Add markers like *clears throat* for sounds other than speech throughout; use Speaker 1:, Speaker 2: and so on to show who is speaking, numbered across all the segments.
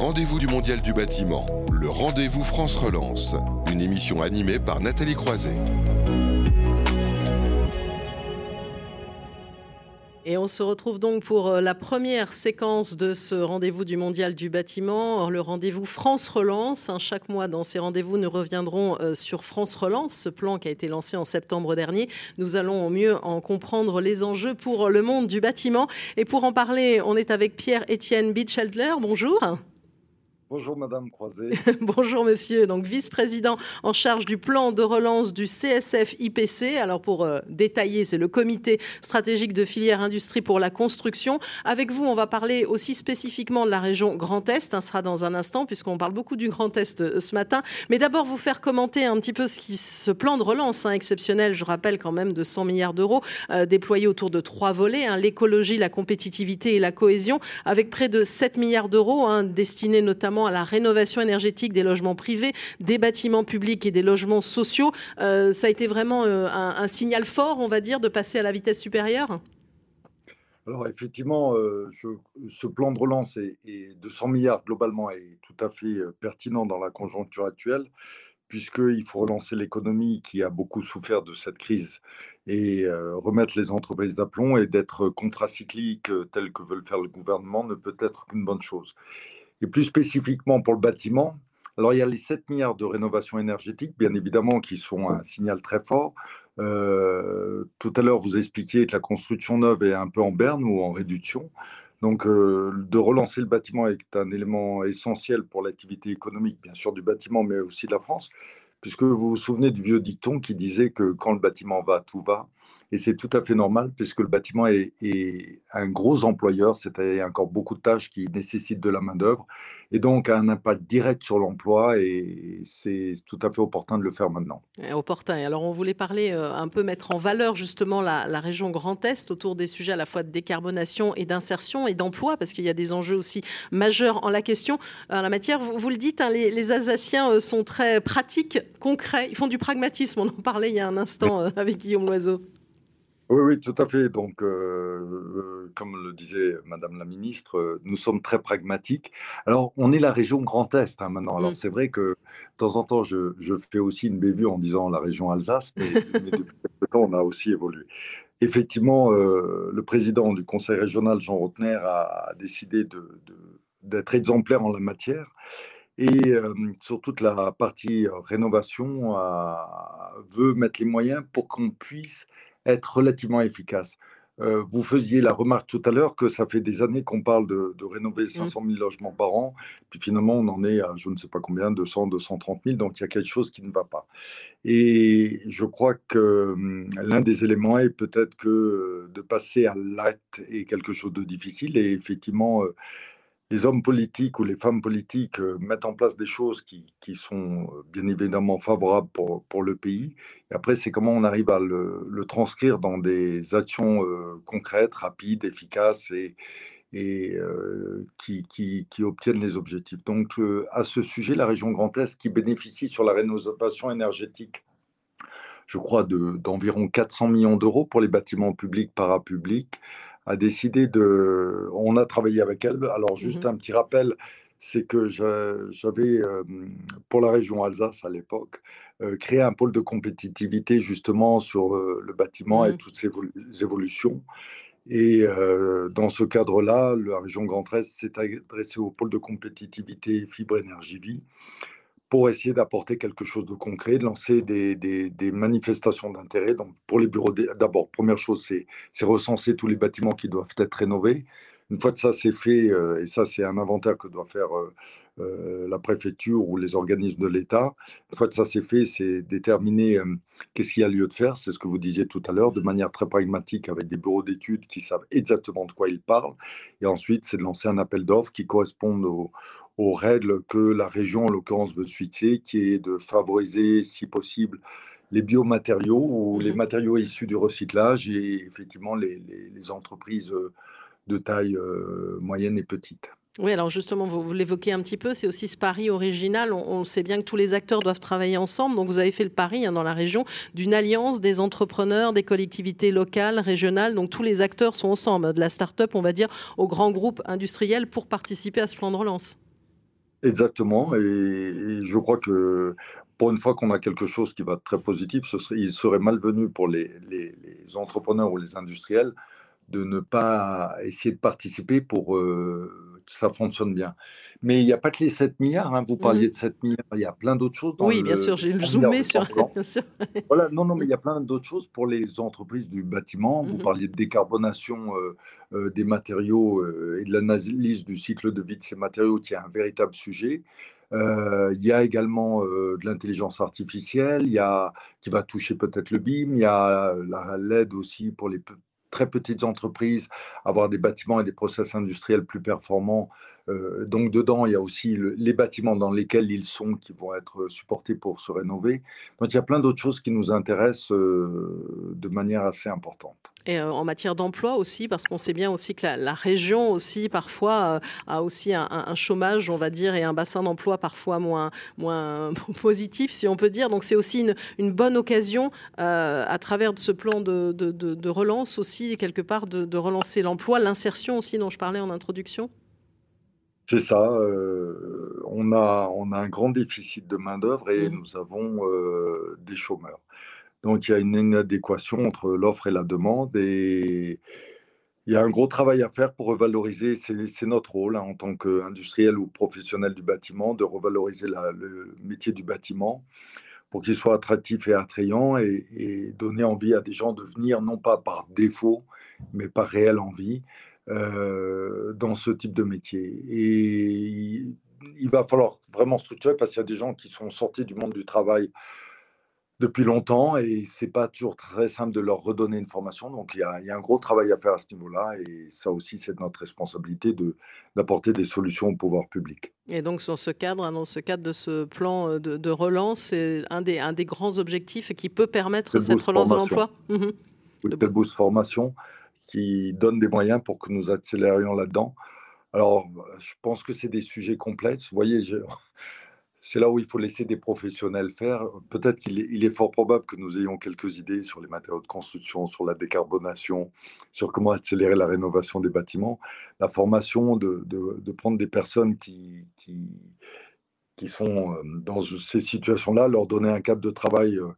Speaker 1: rendez-vous du Mondial du bâtiment, le rendez-vous France Relance, une émission animée par Nathalie Croiset.
Speaker 2: Et on se retrouve donc pour euh, la première séquence de ce rendez-vous du Mondial du bâtiment, le rendez-vous France Relance. Hein, chaque mois dans ces rendez-vous, nous reviendrons euh, sur France Relance, ce plan qui a été lancé en septembre dernier. Nous allons au mieux en comprendre les enjeux pour le monde du bâtiment. Et pour en parler, on est avec Pierre-Étienne Bitscheldler. Bonjour.
Speaker 3: Bonjour Madame Croiset. *laughs*
Speaker 2: Bonjour Monsieur, donc vice-président en charge du plan de relance du CSF IPC. Alors pour euh, détailler, c'est le comité stratégique de filière industrie pour la construction. Avec vous, on va parler aussi spécifiquement de la région Grand Est. Ce sera dans un instant puisqu'on parle beaucoup du Grand Est euh, ce matin. Mais d'abord, vous faire commenter un petit peu ce, plan de relance hein, exceptionnel, je rappelle quand même de 100 milliards d'euros euh, déployés autour de trois volets, hein, l'écologie, la compétitivité et la cohésion, avec près de 7 milliards d'euros hein, destinés notamment à la rénovation énergétique des logements privés, des bâtiments publics et des logements sociaux. Euh, ça a été vraiment euh, un, signal fort, on va dire, de passer à la vitesse supérieure?
Speaker 3: Alors effectivement, euh, ce plan de relance est, de 100 milliards globalement est tout à fait pertinent dans la conjoncture actuelle, puisqu'il faut relancer l'économie qui a beaucoup souffert de cette crise et remettre les entreprises d'aplomb et d'être contracyclique tel que veut le faire le gouvernement ne peut être qu'une bonne chose. Et plus spécifiquement pour le bâtiment, alors il y a les 7 milliards de rénovation énergétique, bien évidemment, qui sont un signal très fort. Euh, tout à l'heure, vous expliquiez que la construction neuve est un peu en berne ou en réduction. Donc, euh, de relancer le bâtiment est un élément essentiel pour l'activité économique, bien sûr, du bâtiment, mais aussi de la France, puisque vous vous souvenez du vieux dicton qui disait que quand le bâtiment va, tout va. Et c'est tout à fait normal puisque le bâtiment est, un gros employeur, c'est-à-dire encore beaucoup de tâches qui nécessitent de la main-d'œuvre et donc a un impact direct sur l'emploi et c'est tout à fait opportun de le faire maintenant.
Speaker 2: opportun. Et alors on voulait parler euh, un peu, mettre en valeur justement la, région Grand Est autour des sujets à la fois de décarbonation et d'insertion et d'emploi parce qu'il y a des enjeux aussi majeurs en la question. En la matière, vous, le dites, hein, les, les, Alsaciens euh, sont très pratiques, concrets, ils font du pragmatisme. On en parlait il y a un instant euh, avec Guillaume Loiseau.
Speaker 3: Oui, oui, tout à fait. Donc, euh, euh, comme le disait Madame la ministre, euh, nous sommes très pragmatiques. Alors, on est la région Grand Est hein, maintenant. Alors, mmh. c'est vrai que de temps en temps, je, fais aussi une bévue en disant la région Alsace, mais, depuis *laughs* quelque temps, on a aussi évolué. Effectivement, le président du conseil régional, Jean Rotner, a, décidé d'être exemplaire en la matière. Et sur toute la partie rénovation, veut mettre les moyens pour qu'on puisse être relativement efficace. Euh, vous faisiez la remarque tout à l'heure que ça fait des années qu'on parle de, rénover 500 mmh. 000 logements par an, puis finalement on en est à je ne sais pas combien, 200, 230 000, donc il y a quelque chose qui ne va pas. Et je crois que hum, l'un des éléments est peut-être que de passer à l'acte est quelque chose de difficile, et effectivement, euh, les hommes politiques ou les femmes politiques euh, mettent en place des choses qui, sont euh, bien évidemment favorables pour, le pays. Et après, c'est comment on arrive à le, transcrire dans des actions euh, concrètes, rapides, efficaces et, qui, obtiennent les objectifs. Donc, à ce sujet, la région Grand Est qui bénéficie sur la rénovation énergétique je crois, d'environ 400 millions d'euros pour les bâtiments publics, parapublics, a décidé de. On a travaillé avec elle. Alors, juste mmh un petit rappel c'est que j'avais, pour la région Alsace à l'époque, créé un pôle de compétitivité justement sur le bâtiment et mmh. toutes ces évolutions. Et dans ce cadre-là, la région Grand Est s'est adressée au pôle de compétitivité Fibre Énergie Vie pour essayer d'apporter quelque chose de concret, de lancer des, manifestations d'intérêt. Donc, pour les bureaux, d'abord, première chose, c'est recenser tous les bâtiments qui doivent être rénovés. Une fois que ça c'est fait, euh, et ça c'est un inventaire que doit faire euh, euh, la préfecture ou les organismes de l'État, une fois que ça c'est fait, c'est déterminer qu'est-ce qu'il y a lieu de faire, c'est ce que vous disiez tout à l'heure, de manière très pragmatique avec des bureaux d'études qui savent exactement de quoi ils parlent. Et ensuite, c'est de lancer un appel d'offres qui corresponde aux, aux règles que la région, en l'occurrence, veut suiter, qui est de favoriser, si possible, les biomatériaux ou les mmh matériaux issus du recyclage et effectivement les, entreprises de taille euh, moyenne et petite.
Speaker 2: Oui, alors justement, vous, l'évoquez un petit peu, c'est aussi ce pari original. On, sait bien que tous les acteurs doivent travailler ensemble. Donc, vous avez fait le pari hein, dans la région d'une alliance des entrepreneurs, des collectivités locales, régionales. Donc, tous les acteurs sont ensemble, de la start-up, on va dire, au grand groupe industriel pour participer à ce plan de relance.
Speaker 3: Exactement, et, je crois que pour une fois qu'on a quelque chose qui va être très positif, ce serait, il serait malvenu pour les, entrepreneurs ou les industriels de ne pas essayer de participer pour euh, que ça fonctionne bien. Mais il n'y a pas que les 7 milliards, hein. vous parliez mmh. de 7 milliards, il y a plein d'autres choses.
Speaker 2: oui, bien sûr, j'ai zoomé sur. *laughs*
Speaker 3: voilà, non, non, mais il y a plein d'autres choses pour les entreprises du bâtiment. Vous mmh parliez de décarbonation euh, euh, des matériaux et de l'analyse du cycle de vie de ces matériaux, qui est un véritable sujet. il y a également de l'intelligence artificielle, il y a, qui va toucher peut-être le BIM, il y a l'aide aussi pour les très petites entreprises, avoir des bâtiments et des process industriels plus performants. Euh, donc dedans, il y a aussi les bâtiments dans lesquels ils sont qui vont être supportés pour se rénover. Donc il y a plein d'autres choses qui nous intéressent euh, de manière assez importante.
Speaker 2: Et euh, en matière d'emploi aussi, parce qu'on sait bien aussi que la, région aussi parfois a aussi un, chômage, on va dire, et un bassin d'emploi parfois moins, moins *laughs* positif, si on peut dire. Donc c'est aussi une, bonne occasion à travers ce plan de, relance aussi, quelque part, de relancer l'emploi, l'insertion aussi dont je parlais en introduction.
Speaker 3: C'est ça. Euh, on, a, on a un grand déficit de main-d'œuvre et mmh. nous avons euh, des chômeurs. Donc il y a une inadéquation entre l'offre et la demande et il y a un gros travail à faire pour revaloriser. C'est notre rôle hein, en tant qu'industriel ou professionnel du bâtiment de revaloriser le métier du bâtiment pour qu'il soit attractif et attrayant et, et, donner envie à des gens de venir, non pas par défaut, mais par réelle envie. Euh, dans ce type de métier. Et il, va falloir vraiment structurer parce qu'il y a des gens qui sont sortis du monde du travail depuis longtemps et c'est pas toujours très simple de leur redonner une formation. Donc il y, a, il y a un gros travail à faire à ce niveau-là et ça aussi c'est notre responsabilité de d'apporter des solutions au pouvoir public.
Speaker 2: Et donc dans ce cadre, hein, dans ce cadre de ce plan euh, de, relance, c'est un des, un des grands objectifs qui peut permettre cette relance de l'emploi?
Speaker 3: Mmh oui, de boost formation qui donne des moyens pour que nous accélérions là-dedans. Alors, je pense que c'est des sujets complexes. Vous voyez, *laughs* c'est là où il faut laisser des professionnels faire. Peut-être qu'il est, fort probable que nous ayons quelques idées sur les matériaux de construction, sur la décarbonation, sur comment accélérer la rénovation des bâtiments. La formation, de, prendre des personnes qui, sont euh, dans ces situations-là, leur donner un cadre de travail euh,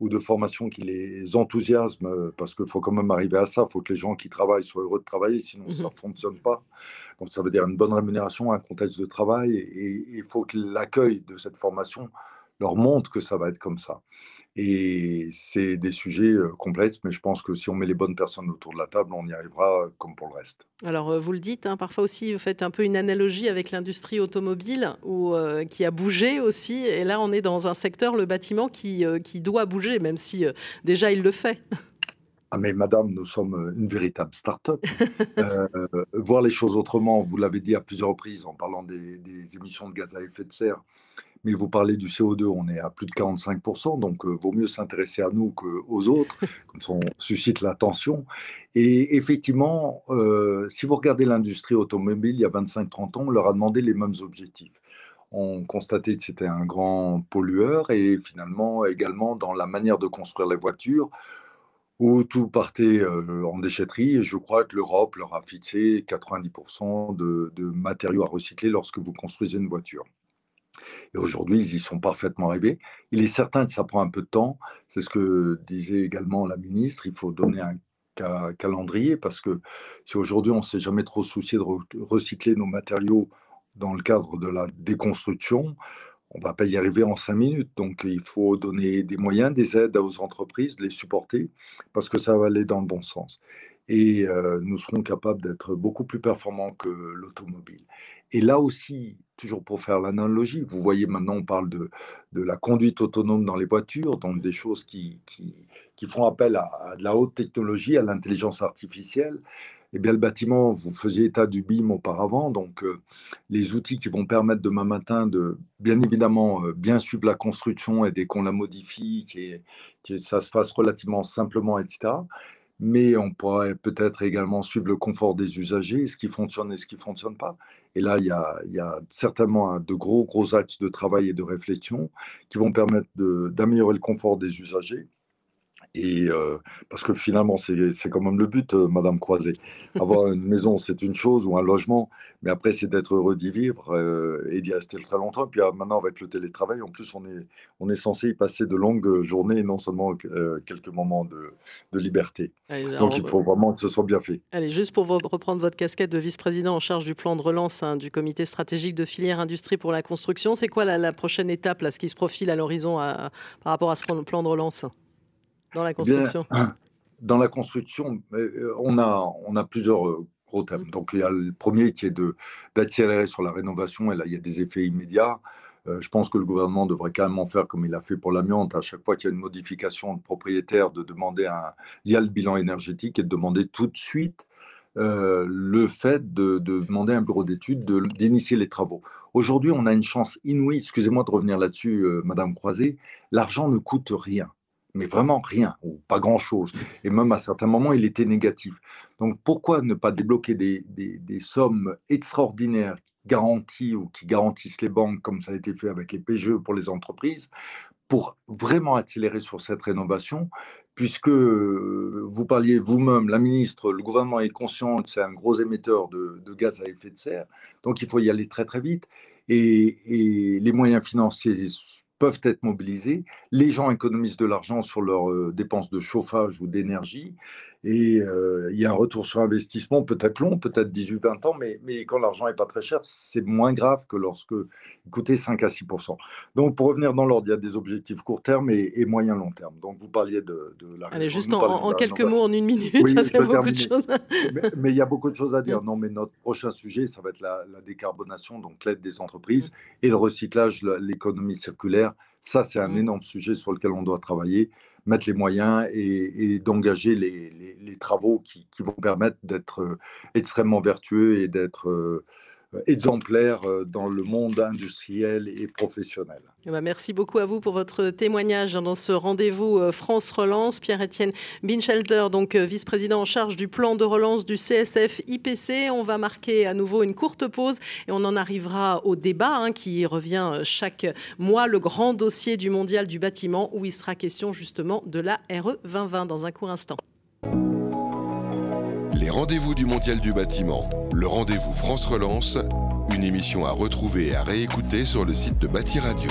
Speaker 3: ou de formation qui les enthousiasme, euh, parce qu'il faut quand même arriver à ça, il faut que les gens qui travaillent soient heureux de travailler, sinon ça ne mmh fonctionne pas. Donc ça veut dire une bonne rémunération, un contexte de travail, et il faut que l'accueil de cette formation leur montre que ça va être comme ça. Et c'est des sujets complexes, mais je pense que si on met les bonnes personnes autour de la table, on y arrivera comme pour le reste.
Speaker 2: Alors, vous le dites, hein, parfois aussi, vous faites un peu une analogie avec l'industrie automobile où, qui a bougé aussi. Et là, on est dans un secteur, le bâtiment, qui, qui doit bouger, même si déjà il le fait.
Speaker 3: Ah mais madame, nous sommes une véritable start-up. Euh, voir les choses autrement, vous l'avez dit à plusieurs reprises en parlant des, des, émissions de gaz à effet de serre, mais vous parlez du CO2, on est à plus de 45%, donc euh, vaut mieux s'intéresser à nous qu'aux autres, *laughs* comme ça on suscite l'attention. Et effectivement, euh, si vous regardez l'industrie automobile, il y a 25-30 ans, on leur a demandé les mêmes objectifs. On constatait que c'était un grand pollueur et finalement également dans la manière de construire les voitures, où tout partait euh, en déchetterie. Et je crois que l'Europe leur a fixé 90% de, de matériaux à recycler lorsque vous construisez une voiture. Et aujourd'hui, ils y sont parfaitement arrivés. Il est certain que ça prend un peu de temps. C'est ce que disait également la ministre. Il faut donner un calendrier parce que si aujourd'hui on ne s'est jamais trop soucié de recycler nos matériaux dans le cadre de la déconstruction, on ne va pas y arriver en cinq minutes. Donc il faut donner des moyens, des aides aux entreprises, les supporter parce que ça va aller dans le bon sens. Et euh, nous serons capables d'être beaucoup plus performants que l'automobile. Et là aussi, toujours pour faire l'analogie, vous voyez maintenant, on parle de, de, la conduite autonome dans les voitures, donc des choses qui, qui, font appel à, de la haute technologie, à l'intelligence artificielle. Eh bien, le bâtiment, vous faisiez état du BIM auparavant, donc euh, les outils qui vont permettre demain matin de, bien évidemment, euh, bien suivre la construction et dès qu'on la modifie, que ça se fasse relativement simplement, etc mais on pourrait peut-être également suivre le confort des usagers, ce qui fonctionne et ce qui ne fonctionne pas. Et là, il y a, certainement de gros, gros axes de travail et de réflexion qui vont permettre d'améliorer le confort des usagers Et euh, parce que finalement, c'est quand même le but, euh, Madame Croiset. Avoir une *laughs* maison, c'est une chose, ou un logement, mais après, c'est d'être heureux d'y vivre euh, et d'y rester très longtemps. Et puis ah, maintenant, avec le télétravail, en plus, on est, on est censé y passer de longues journées, non seulement quelques moments de, de liberté. Donc, il faut vraiment que ce soit bien fait.
Speaker 2: Allez, juste pour reprendre votre casquette de vice-président en charge du plan de relance hein, du comité stratégique de filière industrie pour la construction, c'est quoi la, prochaine étape, là, ce qui se profile à l'horizon par rapport à ce plan de relance? *clears throat* dans la construction
Speaker 3: Dans la construction, euh, on a, on a plusieurs euh, gros thèmes. Mm. Donc, il y a le premier qui est d'accélérer sur la rénovation, et là, il y a des effets immédiats. Euh, je pense que le gouvernement devrait carrément faire comme il a fait pour l'amiante. À chaque fois qu'il y a une modification de propriétaire, de demander un. Il y a le bilan énergétique et de demander tout de suite le fait de, de, demander à un bureau d'études d'initier les travaux. Aujourd'hui, on a une chance inouïe. Excusez-moi de revenir là-dessus, Madame Croiset. L'argent ne coûte rien mais vraiment rien, ou pas grand-chose. Et même à certains moments, il était négatif. Donc pourquoi ne pas débloquer des, des, sommes extraordinaires garanties ou qui garantissent les banques, comme ça a été fait avec les PGE pour les entreprises, pour vraiment accélérer sur cette rénovation, puisque vous parliez vous-même, la ministre, le gouvernement est conscient que c'est un gros émetteur de, de, gaz à effet de serre, donc il faut y aller très très vite. Et, et les moyens financiers peuvent être mobilisés. Les gens économisent de l'argent sur leurs euh, dépenses de chauffage ou d'énergie. Et euh, il y a un retour sur investissement peut-être long, peut-être 18-20 ans, mais, mais quand l'argent n'est pas très cher, c'est moins grave que lorsque il coûtait 5 à 6 Donc pour revenir dans l'ordre, il y a des objectifs court terme et, moyen long terme. Donc vous parliez de, la...
Speaker 2: Allez, juste en, quelques mots, en une minute, *laughs* c'est beaucoup de choses. *laughs*
Speaker 3: mais, il y a beaucoup de choses à dire. Non, mais notre prochain sujet, ça va être la, décarbonation, donc l'aide des entreprises, mm. et le recyclage, l'économie circulaire. Ça, c'est un mmh. énorme sujet sur lequel on doit travailler, mettre les moyens et, d'engager les, travaux qui, qui vont permettre d'être euh, extrêmement vertueux et d'être euh, exemplaire euh, dans le monde industriel et professionnel.
Speaker 2: Eh ben, merci beaucoup à vous pour votre témoignage dans ce rendez-vous euh, France Relance. Pierre-Étienne Binchelter, donc vice-président en charge du plan de relance du CSF IPC. On va marquer à nouveau une courte pause et on en arrivera au débat hein, qui revient chaque mois, le grand dossier du mondial du bâtiment où il sera question justement de la RE 2020 dans un court instant.
Speaker 1: Rendez-vous du Mondial du bâtiment, le rendez-vous France Relance, une émission à retrouver et à réécouter sur le site de Bâti Radio.